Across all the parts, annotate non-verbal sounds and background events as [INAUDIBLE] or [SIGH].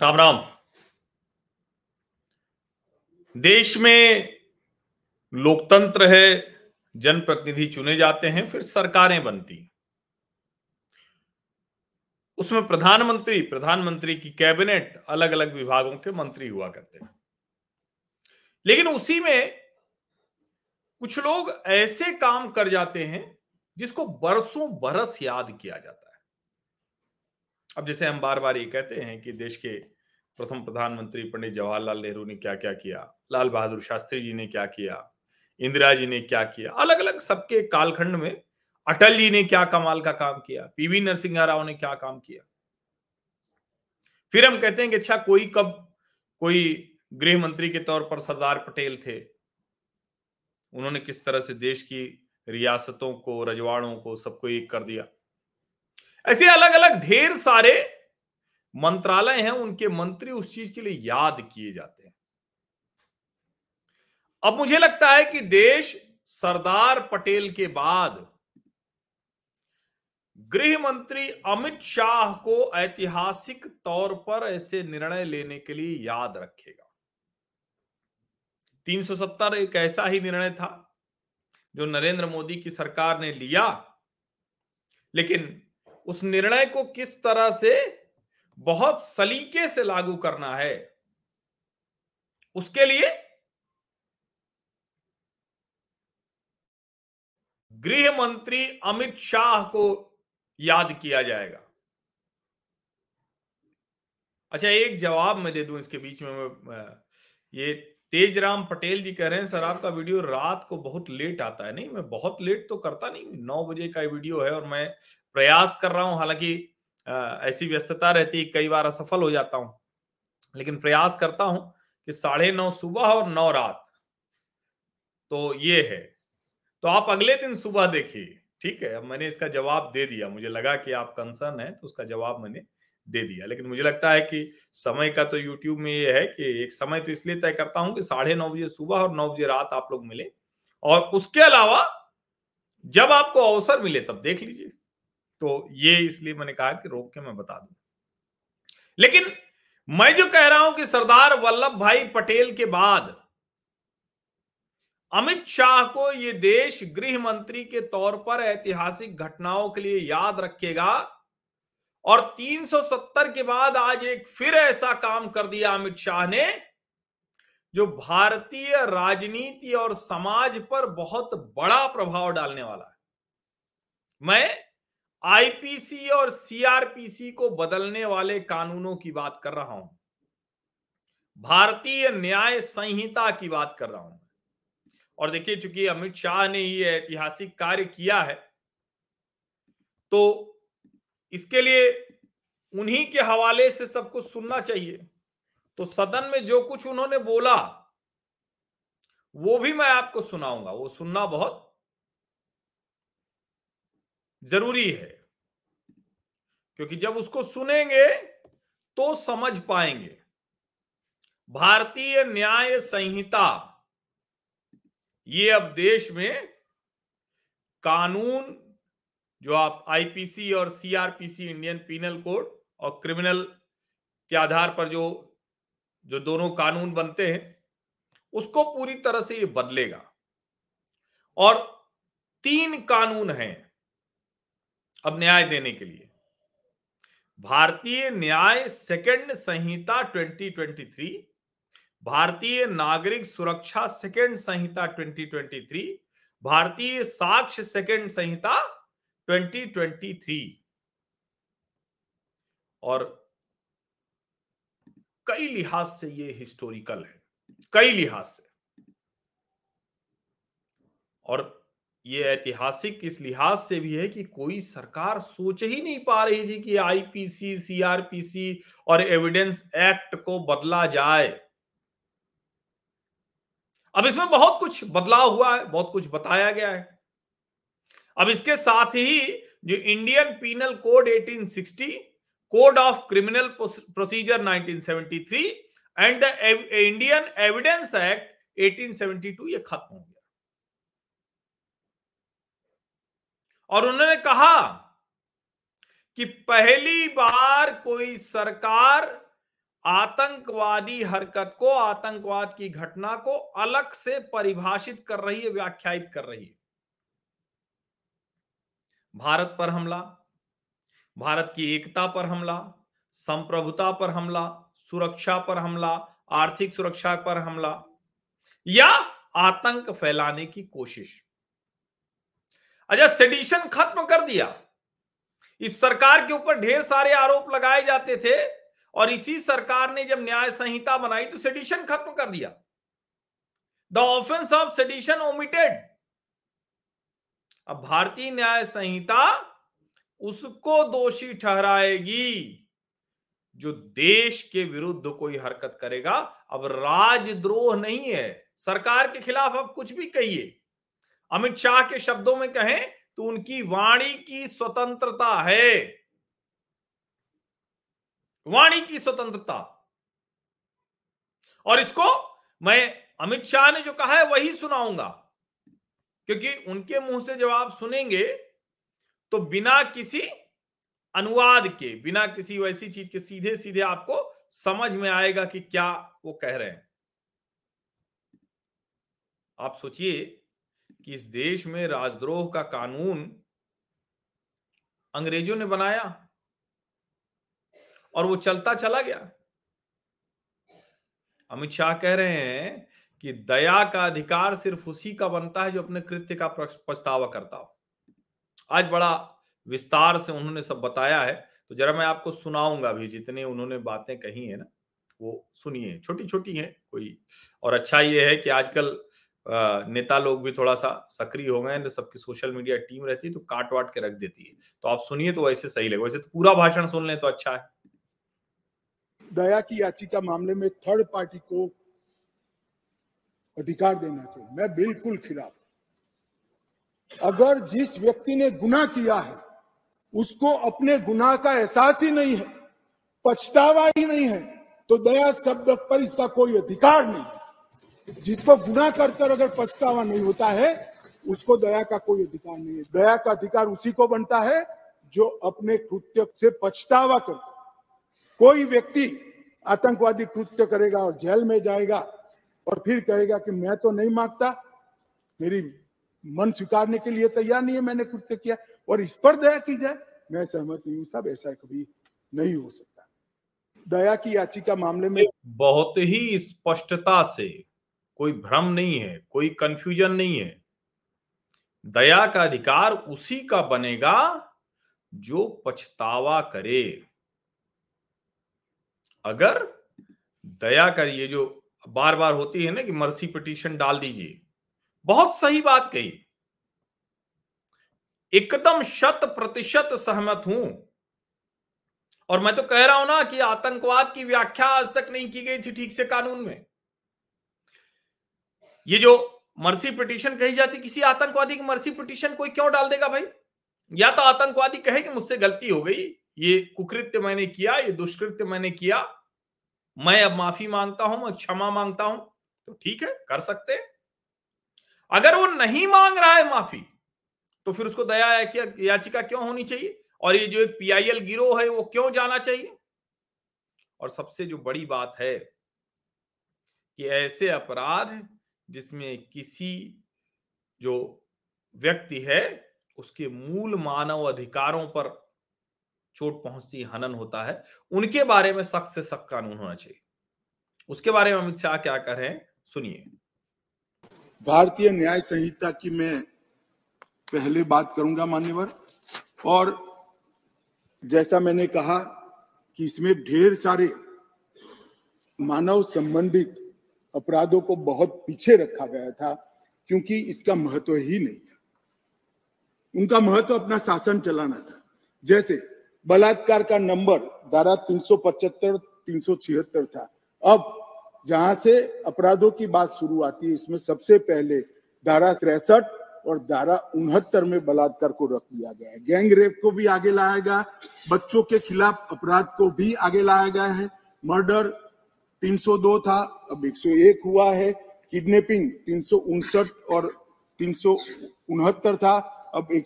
राम राम। देश में लोकतंत्र है जनप्रतिनिधि चुने जाते हैं फिर सरकारें बनती। उसमें प्रधानमंत्री प्रधानमंत्री की कैबिनेट अलग अलग विभागों के मंत्री हुआ करते हैं। लेकिन उसी में कुछ लोग ऐसे काम कर जाते हैं जिसको बरसों बरस याद किया जाता है। अब जैसे हम बार बार ये कहते हैं कि देश के प्रथम प्रधानमंत्री पंडित जवाहरलाल नेहरू ने क्या क्या? किया लाल बहादुर शास्त्री जी ने क्या किया? इंदिरा जी ने क्या किया? अलग अलग सबके कालखंड में अटल जी ने क्या कमाल का काम किया? पीवी नरसिंह राव ने क्या काम किया? फिर हम कहते हैं कि अच्छा कोई कब, कोई गृह मंत्री के तौर पर सरदार पटेल थे? उन्होंने किस तरह से देश की रियासतों को, रजवाड़ों को सबको एक कर दिया? ऐसे अलग अलग ढेर सारे मंत्रालय हैं, उनके मंत्री उस चीज़ के लिए याद किए जाते हैं। अब मुझे लगता है कि देश सरदार पटेल के बाद गृह मंत्री अमित शाह को ऐतिहासिक तौर पर ऐसे निर्णय लेने के लिए याद रखेगा। 370 एक ऐसा ही निर्णय था जो नरेंद्र मोदी की सरकार ने लिया। लेकिन उस निर्णय को किस तरह से, बहुत सलीके से लागू करना है, उसके लिए गृह मंत्री अमित शाह को याद किया जाएगा। अच्छा एक जवाब मैं दे दूँ इसके बीच में ये तेज राम पटेल जी कह रहे हैं, सर, आपका वीडियो रात को बहुत लेट आता है। नहीं, मैं बहुत लेट तो करता नहीं नौ बजे का वीडियो है और मैं प्रयास कर रहा हूँ, हालाँकि ऐसी व्यस्तता रहती है कई बार असफल हो जाता हूँ, लेकिन प्रयास करता हूँ कि साढ़े नौ सुबह और नौ रात। तो ये है। तो आप अगले दिन सुबह देखिए। ठीक है, अब मैंने इसका जवाब दे दिया। मुझे लगा कि आप कंसर्न है तो उसका जवाब मैंने दे दिया। लेकिन मुझे लगता है कि समय का तो यूट्यूब में ये है कि एक समय तो इसलिए तय करता हूँ कि साढ़े नौ बजे सुबह और नौ बजे रात आप लोग मिले। और उसके अलावा जब आपको अवसर मिले तब देख लीजिए। तो ये इसलिए मैंने कहा कि रोक के मैं बता दूँ। लेकिन मैं जो कह रहा हूँ कि सरदार वल्लभ भाई पटेल के बाद अमित शाह को ये देश गृह मंत्री के तौर पर ऐतिहासिक घटनाओं के लिए याद रखेगा। और 370 के बाद आज एक फिर ऐसा काम कर दिया अमित शाह ने, जो भारतीय राजनीति और समाज पर बहुत बड़ा प्रभाव डालने वाला है। मैं आईपीसी और सीआरपीसी को बदलने वाले कानूनों की बात कर रहा हूँ। भारतीय न्याय संहिता की बात कर रहा हूँ और देखिए, चूँकि अमित शाह ने ये ऐतिहासिक कार्य किया है तो इसके लिए उन्हीं के हवाले से सब कुछ सुनना चाहिए। तो सदन में जो कुछ उन्होंने बोला, वो भी मैं आपको सुनाऊँगा। वो सुनना बहुत ज़रूरी है, क्योंकि जब उसको सुनेंगे तो समझ पाएँगे। भारतीय न्याय संहिता ये अब देश में कानून, जो आप आईपीसी और सीआरपीसी इंडियन पीनल कोड और क्रिमिनल के आधार पर जो जो दोनों कानून बनते हैं, उसको पूरी तरह से ये बदलेगा। और तीन कानून हैं अब न्याय देने के लिए। भारतीय न्याय सेकंड संहिता 2023 भारतीय नागरिक सुरक्षा सेकेंड संहिता 2023 भारतीय साक्ष्य सेकेंड संहिता 2023 और कई लिहाज से ये हिस्टोरिकल है, कई लिहाज से। और ये ऐतिहासिक इस लिहाज से भी है कि कोई सरकार सोच ही नहीं पा रही थी कि आईपीसी सीआरपीसी और एविडेंस एक्ट को बदला जाए। अब इसमें बहुत कुछ बदलाव हुआ है, बहुत कुछ बताया गया है। अब इसके साथ ही जो Indian penal code 1860 code of criminal procedure 1973 and the Indian evidence act 1872 ये खत्म हो गया। और उन्होंने कहा कि पहली बार कोई सरकार आतंकवादी हरकत को, आतंकवाद की घटना को अलग से परिभाषित कर रही है, व्याख्यायित कर रही है। भारत पर हमला, भारत की एकता पर हमला, संप्रभुता पर हमला, सुरक्षा पर हमला, आर्थिक सुरक्षा पर हमला, या आतंक फैलाने की कोशिश। अच्छा सेडिशन खत्म कर दिया। इस सरकार के ऊपर ढेर सारे आरोप लगाए जाते थे और इसी सरकार ने जब न्याय संहिता बनाई तो सेडिशन खत्म कर दिया। The offence of sedition omitted अब भारतीय न्याय संहिता उसको दोषी ठहराएगी, जो देश के विरुद्ध कोई हरकत करेगा। अब राजद्रोह नहीं है। सरकार के खिलाफ अब कुछ भी कहिए। अमित शाह के शब्दों में कहें तो उनकी वाणी की स्वतंत्रता है। वाणी की स्वतंत्रता। और इसको मैं अमित शाह ने जो कहा है, वही सुनाऊँगा। क्योंकि उनके मुँह से जब आप सुनेंगे तो बिना किसी अनुवाद के, बिना किसी वैसी चीज़ के सीधे सीधे आपको समझ में आएगा कि क्या वो कह रहे हैं। आप सोचिए कि इस देश में राजद्रोह का कानून अंग्रेज़ों ने बनाया और वो चलता चला गया। अमित शाह कह रहे हैं कि दया का अधिकार सिर्फ़ उसी का बनता है जो अपने कृत्य का पछतावा करता हो। आज बड़ा विस्तार से उन्होंने सब बताया है तो जरा मैं आपको सुनाऊँगा भी जितने उन्होंने बातें कही है ना, वो सुनिए। छोटी छोटी है कोई, और अच्छा ये है कि आजकल नेता लोग भी थोड़ा सा सक्रिय हो गए सबकी सोशल मीडिया टीम रहती है तो काट वाट के रख देती है। तो आप सुनिए तो वैसे सही लगे वैसे तो पूरा भाषण सुन लें तो अच्छा है। दया की याचिका मामले में थर्ड पार्टी को अधिकार देना चाहिए। मैं बिल्कुल खिलाफ अगर जिस व्यक्ति ने गुना किया है, उसको अपने गुनाह का एहसास ही नहीं है, पछतावा ही नहीं है तो दया शब्द पर इसका कोई अधिकार नहीं जिसको गुनाह कर कर अगर पछतावा नहीं होता है, उसको दया का कोई अधिकार नहीं है। दया का अधिकार उसी को बनता है जो अपने कृत्य से पछतावा करता कोई व्यक्ति आतंकवादी कृत्य करेगा और जेल में जाएगा और फिर कहेगा कि मैं तो नहीं माँगता मेरी मन स्वीकारने के लिए तैयार नहीं है, मैंने कृत्य किया और इस पर दया की जाए, मैं सहमत नहीं हूँ, सब ऐसा कभी नहीं हो सकता। दया की याचिका मामले में बहुत ही स्पष्टता से कोई भ्रम नहीं है, कोई कंफ्यूजन नहीं है। दया का अधिकार उसी का बनेगा जो पछतावा करे। अगर दया कर, ये जो बार बार होती है ना कि मर्सी पिटीशन डाल दीजिए। बहुत सही बात कही। एकदम शत प्रतिशत सहमत हूँ। और मैं तो कह रहा हूँ ना कि आतंकवाद की व्याख्या आज तक नहीं की गई थी ठीक से कानून में। ये जो मर्सी पिटीशन कही जाती, किसी आतंकवादी की मर्सी पिटीशन कोई क्यों डाल देगा भाई? या तो आतंकवादी कहे कि मुझसे गलती हो गई, ये कुकृत्य मैंने किया, ये दुष्कृत्य मैंने किया मैं अब माफ़ी माँगता हूँ, मैं क्षमा माँगता हूँ तो ठीक है, कर सकते हैं। अगर वो नहीं मांग रहा है माफ़ी तो फिर उसको दया याचिका क्यों होनी चाहिए? और ये जो एक पीआईएल गिरोह है, वो क्यों जाना चाहिए? और सबसे जो बड़ी बात है कि ऐसे अपराध जिसमें किसी जो व्यक्ति है, उसके मूल मानव अधिकारों पर चोट पहुँचती हनन होता है, उनके बारे में सख्त से सख्त कानून होना चाहिए। उसके बारे में अमित शाह क्या कह रहे हैं, सुनिए। भारतीय न्याय संहिता की मैं पहले बात करूँगा, मान्यवर। और जैसा मैंने कहा कि इसमें ढेर सारे मानव संबंधित अपराधों को बहुत पीछे रखा गया था, क्योंकि इसका महत्व ही नहीं था। उनका महत्व अपना शासन चलाना था। जैसे बलात्कार का नंबर धारा 375 376 था। अब जहाँ से अपराधों की बात शुरू आती है, इसमें सबसे पहले धारा तिरसठ और धारा उनहत्तर में बलात्कार को रख दिया गया है। गैंग रेप को भी आगे लाया गया, बच्चों के खिलाफ अपराध को भी आगे लाया गया है। मर्डर 302 था, अब 101 हुआ है। किडनैपिंग तीन सौ उनसठ और तीन सौ उनहत्तर था, अब एक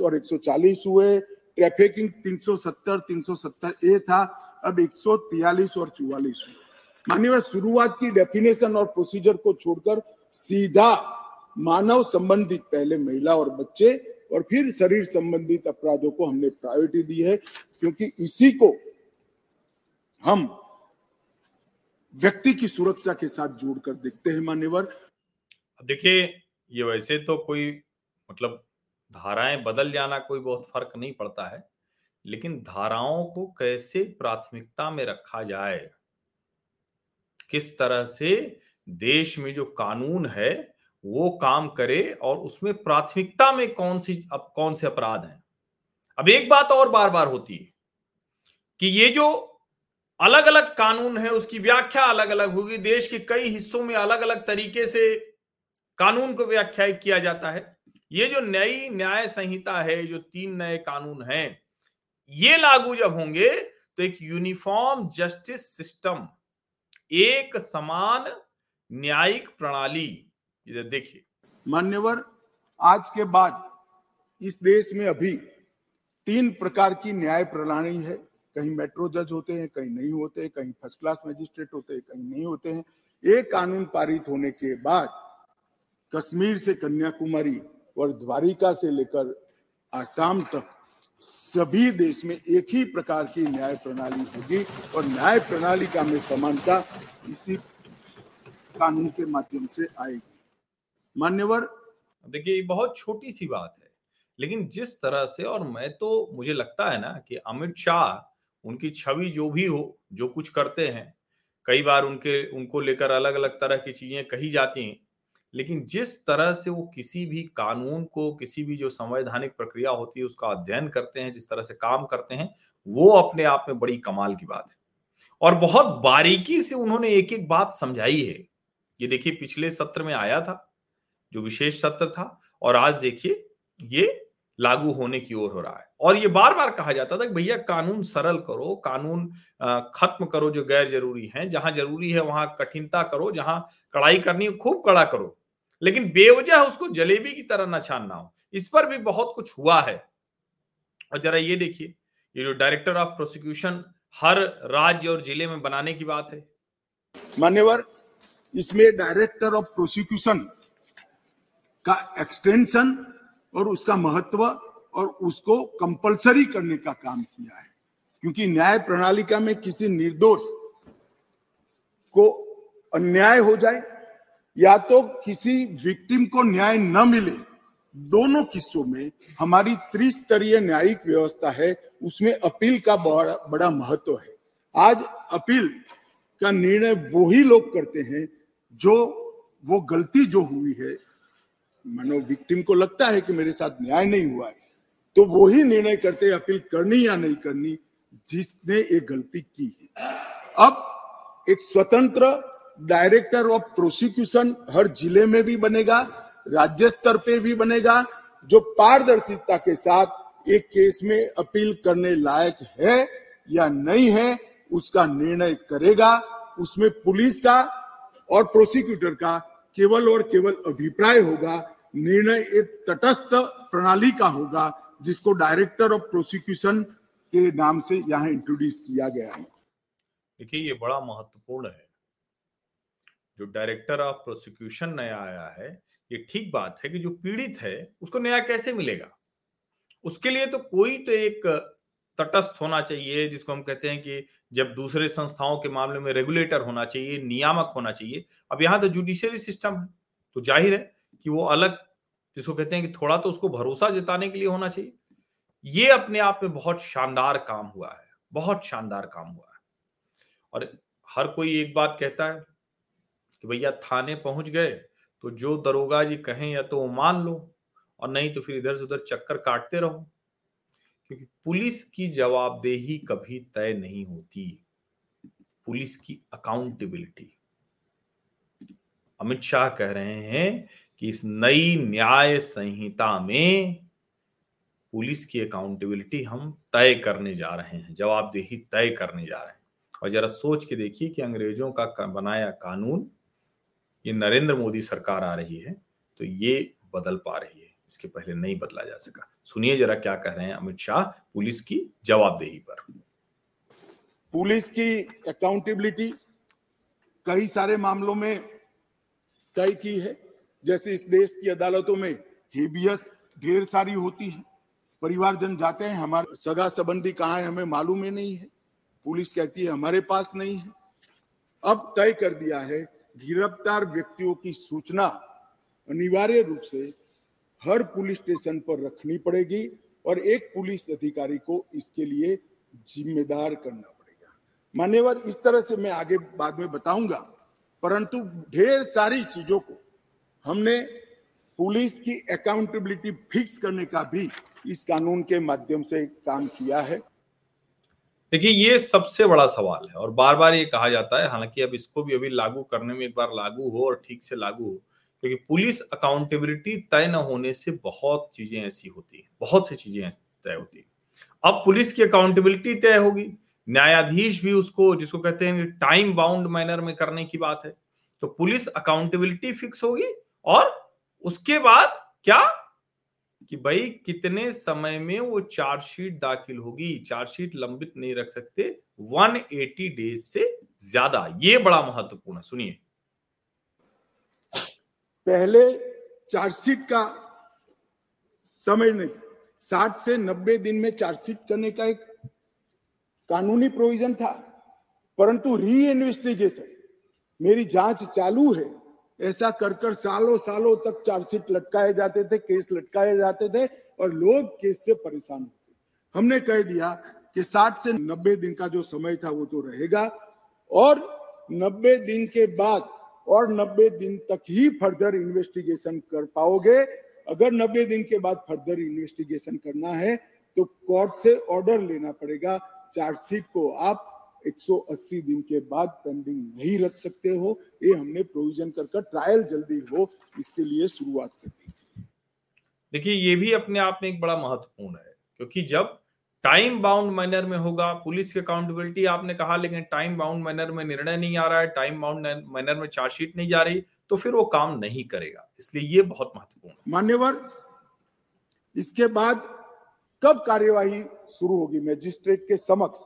और 140 हुए। ट्रैफिकिंग 370 370 ए था। अब 143 और 44 हुए मान्यवर शुरुआत की डेफिनेशन और प्रोसीजर को छोड़कर सीधा मानव संबंधित, पहले महिला और बच्चे और फिर शरीर संबंधित अपराधों को हमने प्रायोरिटी दी है, क्योंकि इसी को हम व्यक्ति की सुरक्षा के साथ जोड़कर देखते हैं, मान्यवर। देखिए, ये वैसे तो कोई मतलब धाराएँ बदल जाना कोई बहुत फ़र्क नहीं पड़ता है, लेकिन धाराओं को कैसे प्राथमिकता में रखा जाए? किस तरह से देश में जो कानून है, वो काम करे और उसमें प्राथमिकता में कौन सी, अब कौन से अपराध हैं? अब एक बात और बार बार होती है कि ये जो अलग अलग कानून है, उसकी व्याख्या अलग अलग होगी। देश के कई हिस्सों में अलग अलग तरीके से कानून को व्याख्या किया जाता है। ये जो नई न्याय संहिता है जो तीन नए कानून हैं, ये लागू जब होंगे तो एक यूनिफॉर्म जस्टिस सिस्टम, एक समान न्यायिक प्रणाली देखिए। मान्यवर, आज के बाद इस देश में अभी तीन प्रकार की न्याय प्रणाली है। कहीं मेट्रो जज होते हैं, कहीं नहीं होते, कहीं फ़र्स्ट क्लास मजिस्ट्रेट होते हैं, कहीं नहीं होते हैं। एक कानून पारित होने के बाद कश्मीर से कन्याकुमारी और द्वारिका से लेकर आसाम तक सभी देश में एक ही प्रकार की न्याय प्रणाली होगी और न्याय प्रणाली का में समानता इसी कानून के माध्यम से आएगी। मान्यवर? देखिए बहुत छोटी सी बात है, लेकिन जिस तरह से, और मैं तो मुझे लगता है ना कि अमित शाह, उनकी छवि जो भी हो, जो कुछ करते हैं, कई बार उनके, उनको लेकर अलग अलग तरह की चीज़ें कही जाती हैं लेकिन जिस तरह से वो किसी भी कानून को, किसी भी जो संवैधानिक प्रक्रिया होती है, उसका अध्ययन करते हैं, जिस तरह से काम करते हैं, वो अपने आप में बड़ी कमाल की बात है। और बहुत बारीकी से उन्होंने एक एक बात समझाई है। ये देखिए, पिछले सत्र में आया था, जो विशेष सत्र था, और आज देखिए, ये लागू होने की ओर हो रहा है। और ये बार बार कहा जाता था कि भैया, कानून सरल करो, कानून खत्म करो जो गैर ज़रूरी है, जहाँ ज़रूरी है, वहाँ कठिनता करो, जहाँ कड़ाई करनी है, खूब कड़ा करो। लेकिन बेवजह उसको जलेबी की तरह न छानना हो। इस पर भी बहुत कुछ हुआ है। और जरा ये देखिए, ये जो डायरेक्टर ऑफ़ प्रोसिक्यूशन हर राज्य और ज़िले में बनाने की बात है। मान्यवर, इसमें डायरेक्टर ऑफ़ प्रोसिक्यूशन का एक्सटेंशन और उसका महत्व और उसको कंपलसरी करने का काम किया है। क्योंकि न्याय प्रणालिका में किसी निर्दोष को अन्याय हो जाए या तो किसी विक्टिम को न्याय न मिले। दोनों किस्सों में हमारी त्रिस्तरीय न्यायिक व्यवस्था है, उसमें अपील का बड़ा बड़ा महत्व है। आज अपील का निर्णय वो ही लोग करते हैं जो, वो गलती जो हुई है, मानो विक्टिम को लगता है कि मेरे साथ न्याय नहीं हुआ है तो वो ही निर्णय करते हैं, अपील करनी या नहीं करनी, जिसने ये गलती की है। अब एक स्वतंत्र डायरेक्टर ऑफ़ प्रोसिक्यूशन हर ज़िले में भी बनेगा, राज्य स्तर पे भी बनेगा, जो पारदर्शिता के साथ एक केस में अपील करने लायक है या नहीं है, उसका निर्णय करेगा। उसमें पुलिस का और प्रोसिक्यूटर का केवल और केवल अभिप्राय होगा, निर्णय एक तटस्थ प्रणाली का होगा, जिसको डायरेक्टर ऑफ़ प्रोसिक्यूशन के नाम से यहाँ इंट्रोड्यूस किया गया है। देखिए, ये बड़ा महत्वपूर्ण है। जो डायरेक्टर ऑफ़ प्रोसिक्यूशन नया आया है, ये ठीक बात है कि जो पीड़ित है, उसको न्याय कैसे मिलेगा? उसके लिए तो कोई तो एक तटस्थ होना चाहिए, जिसको हम कहते हैं कि जब दूसरे संस्थाओं के मामले में रेगुलेटर होना चाहिए, नियामक होना चाहिए। अब यहाँ तो जुडिशियरी सिस्टम है तो ज़ाहिर है कि वो अलग, जिसको कहते हैं कि थोड़ा तो उसको भरोसा जताने के लिए होना चाहिए। ये अपने आप में बहुत शानदार काम हुआ है, बहुत शानदार काम हुआ है। और हर कोई एक बात कहता है कि भैया थाने पहुँच गए तो जो दरोगा जी कहें या तो वो मान लो और नहीं तो फिर इधर से उधर चक्कर काटते रहो। क्योंकि पुलिस की जवाबदेही कभी तय नहीं होती। पुलिस की अकाउंटेबिलिटी अमित शाह कह रहे हैं कि इस नई न्याय संहिता में पुलिस की अकाउंटेबिलिटी हम तय करने जा रहे हैं, जवाबदेही तय करने जा रहे हैं। और जरा सोच के देखिए कि अंग्रेज़ों का, बनाया कानून ये नरेंद्र मोदी सरकार आ रही है तो ये बदल पा रही है। इसके पहले नहीं बदला जा सका। सुनिए जरा क्या कह रहे हैं अमित शाह पुलिस की जवाबदेही पर। पुलिस की अकाउंटेबिलिटी कई सारे मामलों में तय की है। जैसे इस देश की अदालतों में हेबियस ढेर सारी होती है। परिवारजन जाते हैं, हमारे सगा संबंधी कहाँ है हमें मालूम ही नहीं है। पुलिस कहती है हमारे पास नहीं है। अब तय कर दिया है गिरफ़्तार व्यक्तियों की सूचना अनिवार्य रूप से हर पुलिस स्टेशन पर रखनी पड़ेगी और एक पुलिस अधिकारी को इसके लिए जिम्मेदार करना पड़ेगा। मान्यवर, इस तरह से मैं आगे बाद में बताऊँगा, परंतु ढेर सारी चीज़ों को हमने पुलिस की अकाउंटेबिलिटी फिक्स करने का भी इस कानून के माध्यम से काम किया है। देखिए, ये सबसे बड़ा सवाल है और बार बार ये कहा जाता है, हालाँकि अब इसको भी अभी लागू करने में एक बार लागू हो और ठीक से लागू हो, क्योंकि पुलिस अकाउंटेबिलिटी तय न होने से बहुत चीज़ें ऐसी होती हैं, बहुत सी चीज़ें तय होती है। अब पुलिस की अकाउंटेबिलिटी तय होगी, न्यायाधीश भी उसको, जिसको कहते हैं टाइम बाउंड मैनर में करने की बात है तो पुलिस अकाउंटेबिलिटी फिक्स होगी और उसके बाद क्या? कि भाई कितने समय में वो चार्जशीट दाखिल होगी? चार्जशीट लंबित नहीं रख सकते। 180 डेज़ से ज़्यादा। ये बड़ा महत्वपूर्ण है। सुनिए। पहले चार्जशीट का समय नहीं। साठ से नब्बे दिन में चार्जशीट करने का एक कानूनी प्रोविज़न था। परंतु री इन्वेस्टिगेशन मेरी जाँच चालू है। ऐसा कर कर सालों सालों तक चार्जशीट लटकाए जाते थे, केस लटकाए जाते थे और लोग केस से परेशान होते हमने कह दिया कि 60 से 90 दिन का जो समय था वो तो रहेगा और 90 दिन के बाद और 90 दिन तक ही फर्दर इन्वेस्टिगेशन कर पाओगे। अगर 90 दिन के बाद फर्दर इन्वेस्टिगेशन करना है तो कोर्ट से ऑर्डर लेना पड़ेगा। चार्जशीट को आप 180 दिन के बाद पेंडिंग नहीं रख सकते हो। ये हमने प्रोविज़न कर कर ट्रायल जल्दी हो इसके लिए शुरुआत कर दी। देखिए ये भी अपने आप में एक बड़ा महत्वपूर्ण है क्योंकि जब टाइम बाउंड मैनर में होगा पुलिस की अकाउंटेबिलिटी आपने कहा लेकिन टाइम बाउंड मैनर में निर्णय नहीं आ रहा है टाइम बाउंड मैनर में चार्जशीट नहीं जा रही तो फिर वो काम नहीं करेगा। इसलिए ये बहुत महत्वपूर्ण मान्यवर इसके बाद कब कार्यवाही शुरू होगी? मैजिस्ट्रेट के समक्ष।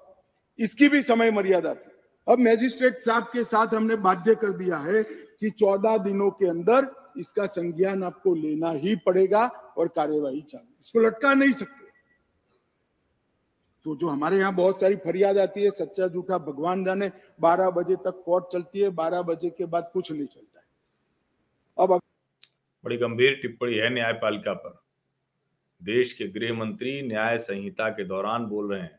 इसकी भी समय मर्यादा थी। अब मैजिस्ट्रेट साहब के साथ हमने बाध्य कर दिया है कि चौदह दिनों के अंदर इसका संज्ञान आपको लेना ही पड़ेगा और कार्यवाही चालू इसको लटका नहीं सकते। तो जो हमारे यहाँ बहुत सारी फरियाद आती है सच्चा झूठा भगवान जाने बारह बजे तक कोर्ट चलती है बारह बजे के बाद कुछ नहीं चलता है। अब बड़ी गंभीर टिप्पणी है न्यायपालिका पर। देश के गृह मंत्री न्याय संहिता के दौरान बोल रहे हैं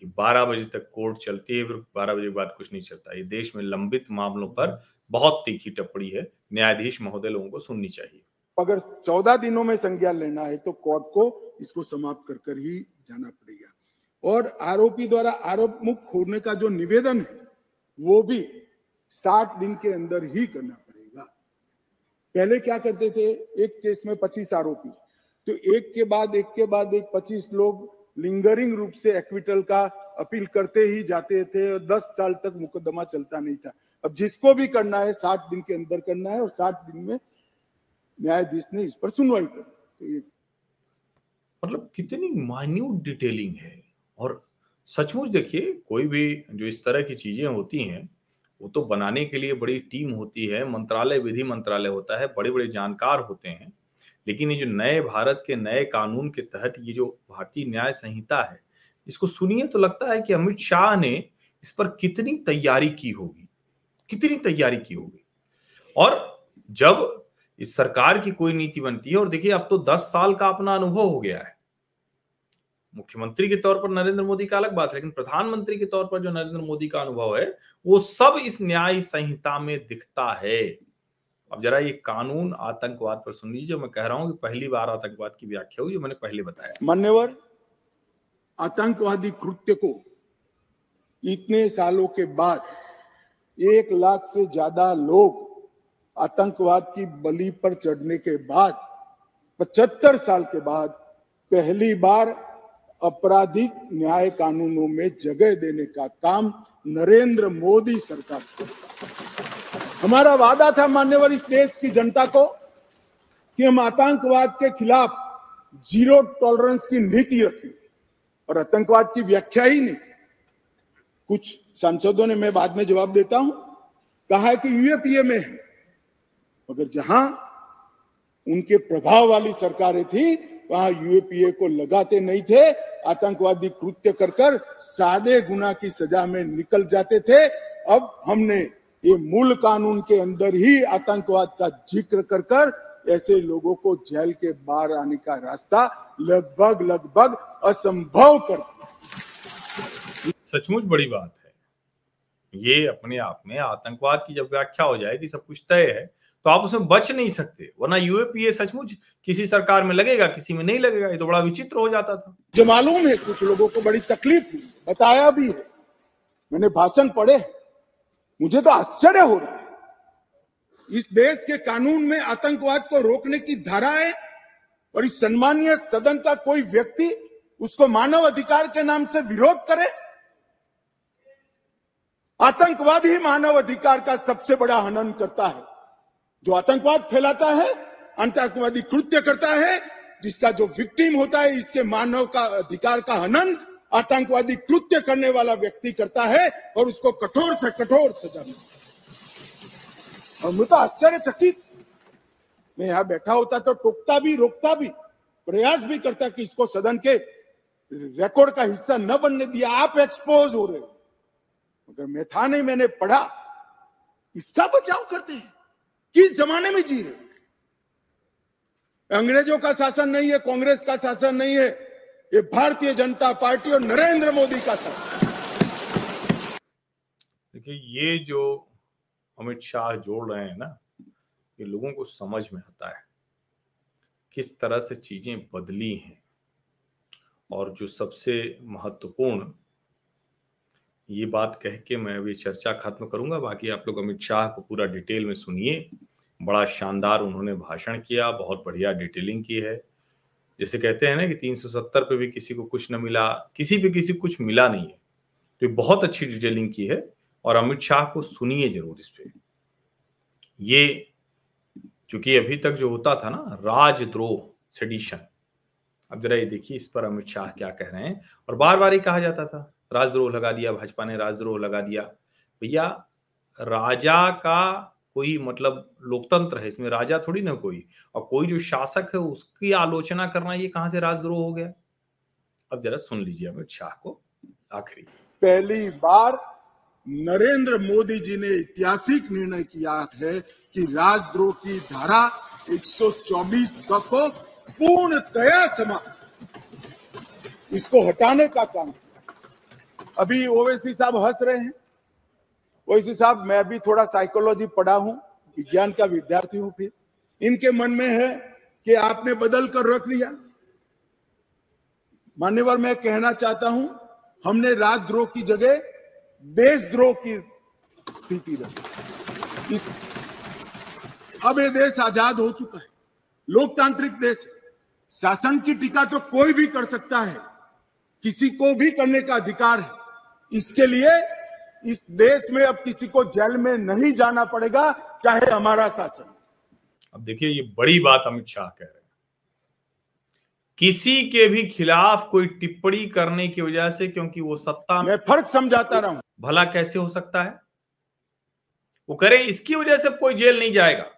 कि 12 बजे तक कोर्ट चलती है, फिर 12 बजे के बाद कुछ नहीं चलता। ये देश में लंबित मामलों पर बहुत तीखी टिप्पणी है। न्यायाधीश महोदय लोगों को सुननी चाहिए। अगर चौदह दिनों में संज्ञान लेना है तो कोर्ट को इसको समाप्त कर कर ही जाना पड़ेगा। और आरोपी द्वारा आरोप मुक्त होने का जो निवेदन है, वो भी साठ दिन के अंदर ही करना पड़ेगा। पहले क्या करते थे? एक केस में पच्चीस आरोपी। तो एक के बाद, एक के बाद एक पच्चीस लोग लिंगरिंग रूप से एक्विटल का अपील करते ही जाते थे और दस साल तक मुकदमा चलता नहीं था। अब जिसको भी करना है, साठ दिन के अंदर करना है और साठ दिन में न्यायाधीश ने इस पर सुनवाई कर तो मतलब कितनी माइन्यूट डिटेलिंग है। और सचमुच देखिए, कोई भी जो इस तरह की चीज़ें होती हैं, वो तो बनाने के लिए बड़ी टीम होती है, मंत्रालय, विधि मंत्रालय होता है बड़े बड़े जानकार होते हैं। लेकिन ये जो नए भारत के नए कानून के तहत ये जो भारतीय न्याय संहिता है, इसको सुनिए तो लगता है कि अमित शाह ने इस पर कितनी तैयारी की होगी, कितनी तैयारी की होगी। और जब इस सरकार की कोई नीति बनती है, और देखिए अब तो दस साल का अपना अनुभव हो गया है। मुख्यमंत्री के तौर पर नरेंद्र मोदी का अलग बात है, लेकिन प्रधानमंत्री के तौर पर जो नरेंद्र मोदी का अनुभव है, वो सब इस न्याय संहिता में दिखता है। अब जरा ये कानून आतंकवाद पर सुन लीजिए, मैं कह रहा हूँ कि पहली बार आतंकवाद की व्याख्या हुई मैंने पहले बताया। मान्यवर, आतंकवादी कृत्य को इतने सालों के बाद एक लाख से ज़्यादा लोग आतंकवाद की बलि पर चढ़ने के बाद, पचहत्तर साल के बाद पहली बार आपराधिक न्याय कानूनों में जगह देने का काम नरेंद्र मोदी सरकार करता हमारा वादा था मान्यवर इस देश की जनता को कि हम आतंकवाद के खिलाफ ज़ीरो टॉलरेंस की नीति रखेंगे और आतंकवाद की व्याख्या ही नहीं कुछ सांसदों ने मैं बाद में जवाब देता हूँ। कहा है कि यूएपीए में है, मगर जहाँ उनके प्रभाव वाली सरकारें थी, वहाँ यूएपीए को लगाते नहीं थे। आतंकवादी कृत्य कर कर सादे गुना की सजा में निकल जाते थे। अब हमने ये मूल कानून के अंदर ही आतंकवाद का ज़िक्र कर कर ऐसे लोगों को जेल के बाहर आने का रास्ता लगभग लगभग असंभव कर सचमुच बड़ी बात है। ये अपने आप में आतंकवाद की जब व्याख्या हो जाएगी सब कुछ तय है तो आप उसमें बच नहीं सकते। वरना यूएपीए सचमुच किसी सरकार में लगेगा किसी में नहीं लगेगा ये तो बड़ा विचित्र हो जाता था। जो मालूम है कुछ लोगों को बड़ी तकलीफ़ हुई बताया भी है। मैंने भाषण पढ़े मुझे तो आश्चर्य हो रहा है। इस देश के कानून में आतंकवाद को रोकने की धारा है और इस सम्मानीय सदन का कोई व्यक्ति उसको मानव अधिकार के नाम से विरोध करे? आतंकवाद ही मानव अधिकार का सबसे बड़ा हनन करता है। जो आतंकवाद फैलाता है, आतंकवादी कृत्य करता है, जिसका जो विक्टिम होता है, इसके मानव का अधिकार का हनन आतंकवादी कृत्य करने वाला व्यक्ति करता है और उसको कठोर से कठोर सजा मिलती और तो आश्चर्यचकित। मैं यहाँ बैठा होता तो टोकता भी, रोकता भी, प्रयास भी करता कि इसको सदन के रिकॉर्ड का हिस्सा न बनने दिया। आप एक्सपोज हो रहे हो। मगर मैं था नहीं, मैंने पढ़ा। इसका बचाव करते हैं। किस जमाने में जी रहे अंग्रेज़ों का शासन नहीं है, कांग्रेस का शासन नहीं है। ये भारतीय जनता पार्टी और नरेंद्र मोदी का शासन देखिए, ये जो अमित शाह जोड़ रहे हैं ना, ये लोगों को समझ में आता है किस तरह से चीज़ें बदली हैं और जो सबसे महत्वपूर्ण, ये बात कह के मैं अभी चर्चा खत्म करूँगा। बाकी आप लोग अमित शाह को पूरा डिटेल में सुनिए। बड़ा शानदार उन्होंने भाषण किया, बहुत बढ़िया डिटेलिंग की है। जैसे कहते हैं ना कि 370 पे भी किसी को कुछ न मिला, किसी पे किसी कुछ मिला नहीं है। तो ये बहुत अच्छी डिटेलिंग की है और अमित शाह को सुनिए ज़रूर इस पे। ये चूँकि अभी तक जो होता था ना, राजद्रोह सेडिशन अब जरा ये देखिए इस पर अमित शाह क्या कह रहे हैं। और बार बार ही कहा जाता था, राजद्रोह लगा दिया, भाजपा ने राजद्रोह लगा दिया। भैया, राजा का कोई मतलब लोकतंत्र है, इसमें राजा थोड़ी ना कोई। और कोई जो शासक है, उसकी आलोचना करना ये कहाँ से राजद्रोह हो गया? अब जरा सुन लीजिए अमित शाह को, आखिरी। पहली बार नरेंद्र मोदी जी ने ऐतिहासिक निर्णय किया है कि राजद्रोह की धारा 124 का को पूर्णतया समाप्त। इसको हटाने का काम। अभी ओवैसी साहब हंस रहे हैं। ओवैसी साहब, मैं भी थोड़ा साइकोलॉजी पढ़ा हूँ, विज्ञान का विद्यार्थी हूँ फिर। इनके मन में है कि आपने बदल कर रख दिया। मान्यवर, मैं कहना चाहता हूँ, हमने राजद्रोह की जगह देशद्रोह की स्थिति रखी। इस, अब ये देश आज़ाद हो चुका है। लोकतांत्रिक देश शासन की टीका तो कोई भी कर सकता है। किसी को भी करने का अधिकार है। इसके लिए इस देश में अब किसी को जेल में नहीं जाना पड़ेगा चाहे हमारा शासन। अब देखिए ये बड़ी बात अमित शाह कह रहे हैं। किसी के भी खिलाफ कोई टिप्पणी करने की वजह से क्योंकि वो सत्ता में फ़र्क समझाता रहा। भला कैसे हो सकता है? वो करें इसकी वजह से कोई जेल नहीं जाएगा।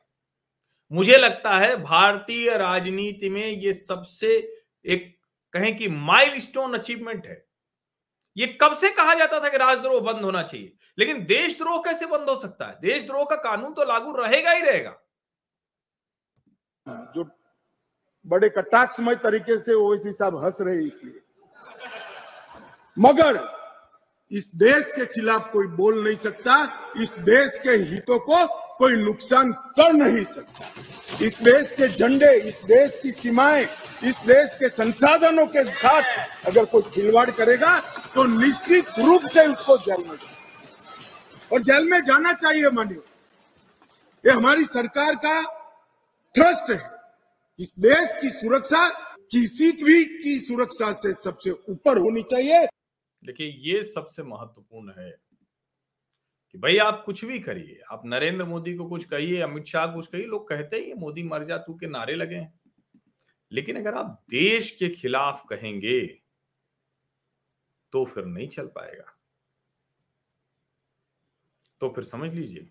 मुझे लगता है भारतीय राजनीति में ये सबसे एक कहें कि माइलस्टोन अचीवमेंट है। ये कब से कहा जाता था कि राजद्रोह बंद होना चाहिए? लेकिन देशद्रोह कैसे बंद हो सकता है? देशद्रोह का कानून तो लागू रहेगा ही रहेगा। जो बड़े कटाक्षमय तरीके से ओवैसी साहब हंस रहे इसलिए। मगर इस देश के खिलाफ कोई बोल नहीं सकता, इस देश के हितों को कोई नुकसान कर नहीं सकता। इस देश के झंडे, इस देश की सीमाएँ, इस देश के संसाधनों के साथ अगर कोई खिलवाड़ करेगा तो निश्चित रूप से उसको जेल में और जेल में जाना चाहिए मानियो ये हमारी सरकार का ट्रस्ट है इस देश की सुरक्षा किसी भी की सुरक्षा से सबसे ऊपर होनी चाहिए। देखिए, ये सबसे महत्वपूर्ण है कि भाई आप कुछ भी करिए। आप नरेंद्र मोदी को कुछ कहिए, अमित शाह को कुछ कहिए, लोग कहते ही, मोदी मर जा, तू के नारे लगे हैं। लेकिन अगर आप देश के खिलाफ कहेंगे तो फिर नहीं चल पाएगा। तो फिर समझ लीजिए।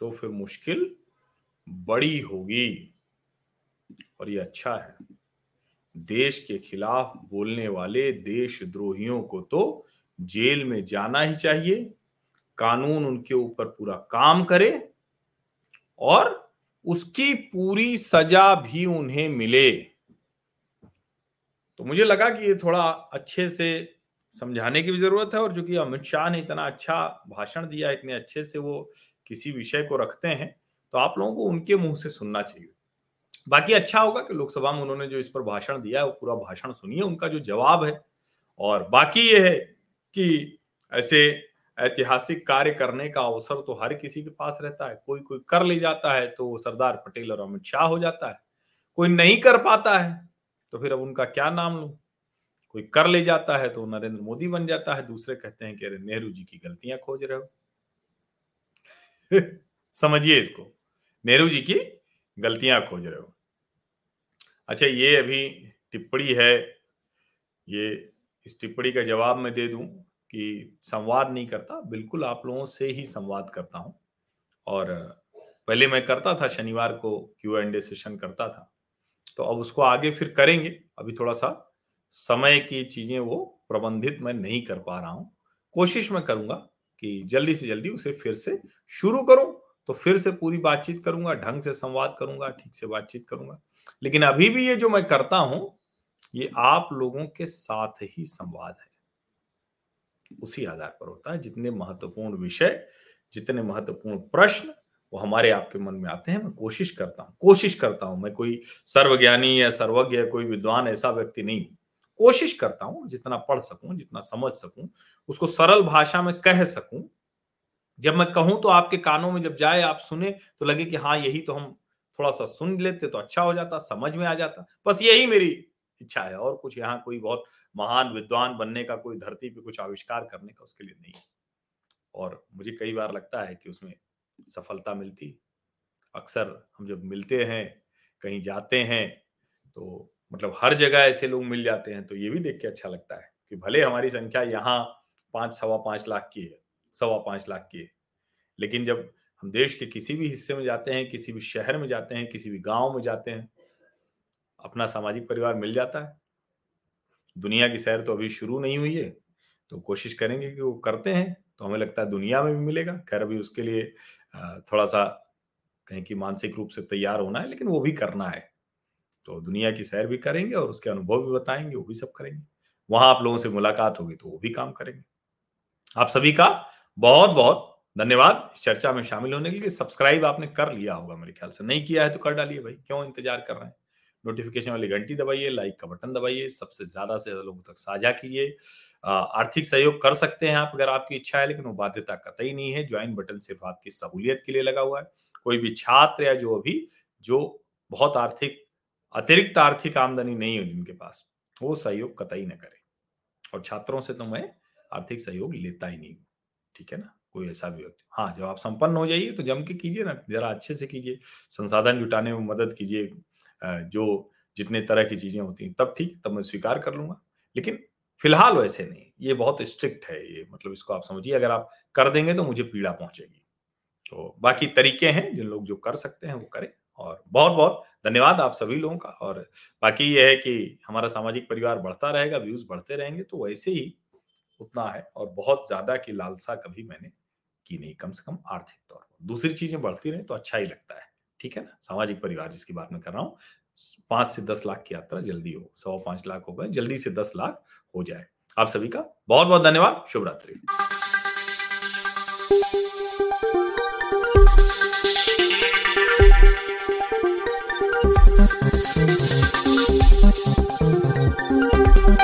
तो फिर मुश्किल बड़ी होगी और ये अच्छा है। देश के खिलाफ बोलने वाले देशद्रोहियों को तो जेल में जाना ही चाहिए। कानून उनके ऊपर पूरा काम करे और उसकी पूरी सजा भी उन्हें मिले। तो मुझे लगा कि ये थोड़ा अच्छे से समझाने की भी ज़रूरत है और जो कि अमित शाह ने इतना अच्छा भाषण दिया, इतने अच्छे से वो किसी विषय को रखते हैं तो आप लोगों को उनके मुँह से सुनना चाहिए। बाकी अच्छा होगा कि लोकसभा में उन्होंने जो इस पर भाषण दिया है, वो पूरा भाषण सुनिए, उनका जो जवाब है। और बाकी ये है कि ऐसे ऐतिहासिक कार्य करने का अवसर तो हर किसी के पास रहता है। कोई कोई कर ले जाता है तो सरदार पटेल और अमित शाह हो जाता है। कोई नहीं कर पाता है तो फिर अब उनका क्या नाम लू? कोई कर ले जाता है तो नरेंद्र मोदी बन जाता है। दूसरे कहते हैं कि, अरे, नेहरू जी की गलतियाँ खोज रहे हो। [LAUGHS] समझिए इसको। नेहरू जी की गलतियाँ खोज रहे हो। अच्छा ये अभी टिप्पणी है। ये इस टिप्पणी का जवाब मैं दे दूँ कि संवाद नहीं करता, बिल्कुल आप लोगों से ही संवाद करता हूँ। और पहले मैं करता था, शनिवार को क्यू एंड ए सेशन करता था। तो अब उसको आगे फिर करेंगे। अभी थोड़ा सा समय की चीज़ें वो प्रबंधित मैं नहीं कर पा रहा हूँ। कोशिश मैं करूँगा कि जल्दी से जल्दी उसे फिर से शुरू करूँ तो फिर से पूरी बातचीत करूँगा, ढंग से संवाद करूँगा, ठीक से बातचीत करूँगा। लेकिन अभी भी ये जो मैं करता हूँ, ये आप लोगों के साथ ही संवाद है। उसी आधार पर होता है, जितने महत्वपूर्ण विषय, जितने महत्वपूर्ण प्रश्न वो हमारे आपके मन में आते हैं, मैं कोशिश करता हूँ, कोशिश करता हूँ, मैं कोई सर्वज्ञानी या सर्वज्ञ या कोई विद्वान ऐसा व्यक्ति नहीं कोशिश करता हूँ, जितना पढ़ सकूँ, जितना समझ सकूँ, उसको सरल भाषा में कह सकूँ। जब मैं कहूँ तो आपके कानों में जब जाए, आप सुने तो लगे कि हाँ यही तो हम थोड़ा सा सुन लेते तो अच्छा हो जाता, समझ में आ जाता, बस यही मेरी इच्छा है और कुछ यहाँ कोई बहुत महान विद्वान बनने का, कोई धरती पे कुछ आविष्कार करने का उसके लिए नहीं और मुझे कई बार लगता है कि उसमें सफलता मिलती। अक्सर हम जब मिलते हैं, कहीं जाते हैं तो मतलब हर जगह ऐसे लोग मिल जाते हैं तो ये भी देख के अच्छा लगता है कि भले हमारी संख्या यहाँ पाँच, सवा पाँच लाख की है, सवा पाँच लाख की है, लेकिन जब हम देश के किसी भी हिस्से में जाते हैं, किसी भी शहर में जाते हैं, किसी भी गाँव में जाते हैं, अपना सामाजिक परिवार मिल जाता है। दुनिया की सैर तो अभी शुरू नहीं हुई है तो कोशिश करेंगे कि वो करते हैं तो हमें लगता है दुनिया में भी मिलेगा, खैर अभी उसके लिए थोड़ा सा कहीं की मानसिक रूप से तैयार होना है, लेकिन वो भी करना है। तो दुनिया की सैर भी करेंगे और उसके अनुभव भी बताएँगे, वो भी सब करेंगे। वहाँ आप लोगों से मुलाकात होगी तो वो भी काम करेंगे। आप सभी का बहुत बहुत धन्यवाद चर्चा में शामिल होने के लिए सब्सक्राइब आपने कर लिया होगा मेरे ख्याल से। नहीं किया है तो कर डालिए भाई। क्यों इंतज़ार कर रहे हैं? नोटिफिकेशन वाली घंटी दबाइए लाइक का बटन दबाइए, सबसे ज़्यादा से ज़्यादा लोगों तक साझा कीजिए। आर्थिक सहयोग कर सकते हैं आप अगर आपकी इच्छा है, लेकिन वो बाध्यता कतई नहीं है। ज्वाइन बटन सिर्फ़ आपकी सहूलियत के लिए लगा हुआ है। कोई भी छात्र या जो अभी जो बहुत आर्थिक, अतिरिक्त आर्थिक आमदनी नहीं है जिनके पास, वो सहयोग कतई न करे। और छात्रों से तो मैं आर्थिक सहयोग लेता ही नहीं ठीक है ना? कोई ऐसा भी व्यक्ति हाँ जब आप संपन्न हो जाइए तो जम के कीजिए ना, जरा अच्छे से कीजिए, संसाधन जुटाने में मदद कीजिए जो जितने तरह की चीज़ें होती हैं, तब ठीक, तब मैं स्वीकार कर लूँगा। लेकिन फ़िलहाल वैसे नहीं, ये बहुत स्ट्रिक्ट है ये मतलब इसको आप समझिए, अगर आप कर देंगे तो मुझे पीड़ा पहुंचेगी। तो बाकी तरीके हैं, जिन लोग जो कर सकते हैं वो करें, और बहुत बहुत धन्यवाद आप सभी लोगों का, और बाकी ये है कि हमारा सामाजिक परिवार बढ़ता रहेगा, व्यूज़ बढ़ते रहेंगे तो वैसे ही उतना है, और बहुत ज़्यादा की लालसा कभी मैंने की नहीं, कम से कम आर्थिक तौर पर। दूसरी चीज़ें बढ़ती रहे तो अच्छा ही लगता है। ठीक है ना? सामाजिक परिवार, जिसकी बात मैं कर रहा हूँ पाँच से दस लाख की यात्रा जल्दी हो सौ पाँच लाख हो गए, जल्दी से दस लाख हो जाए। आप सभी का बहुत बहुत धन्यवाद शुभ रात्रि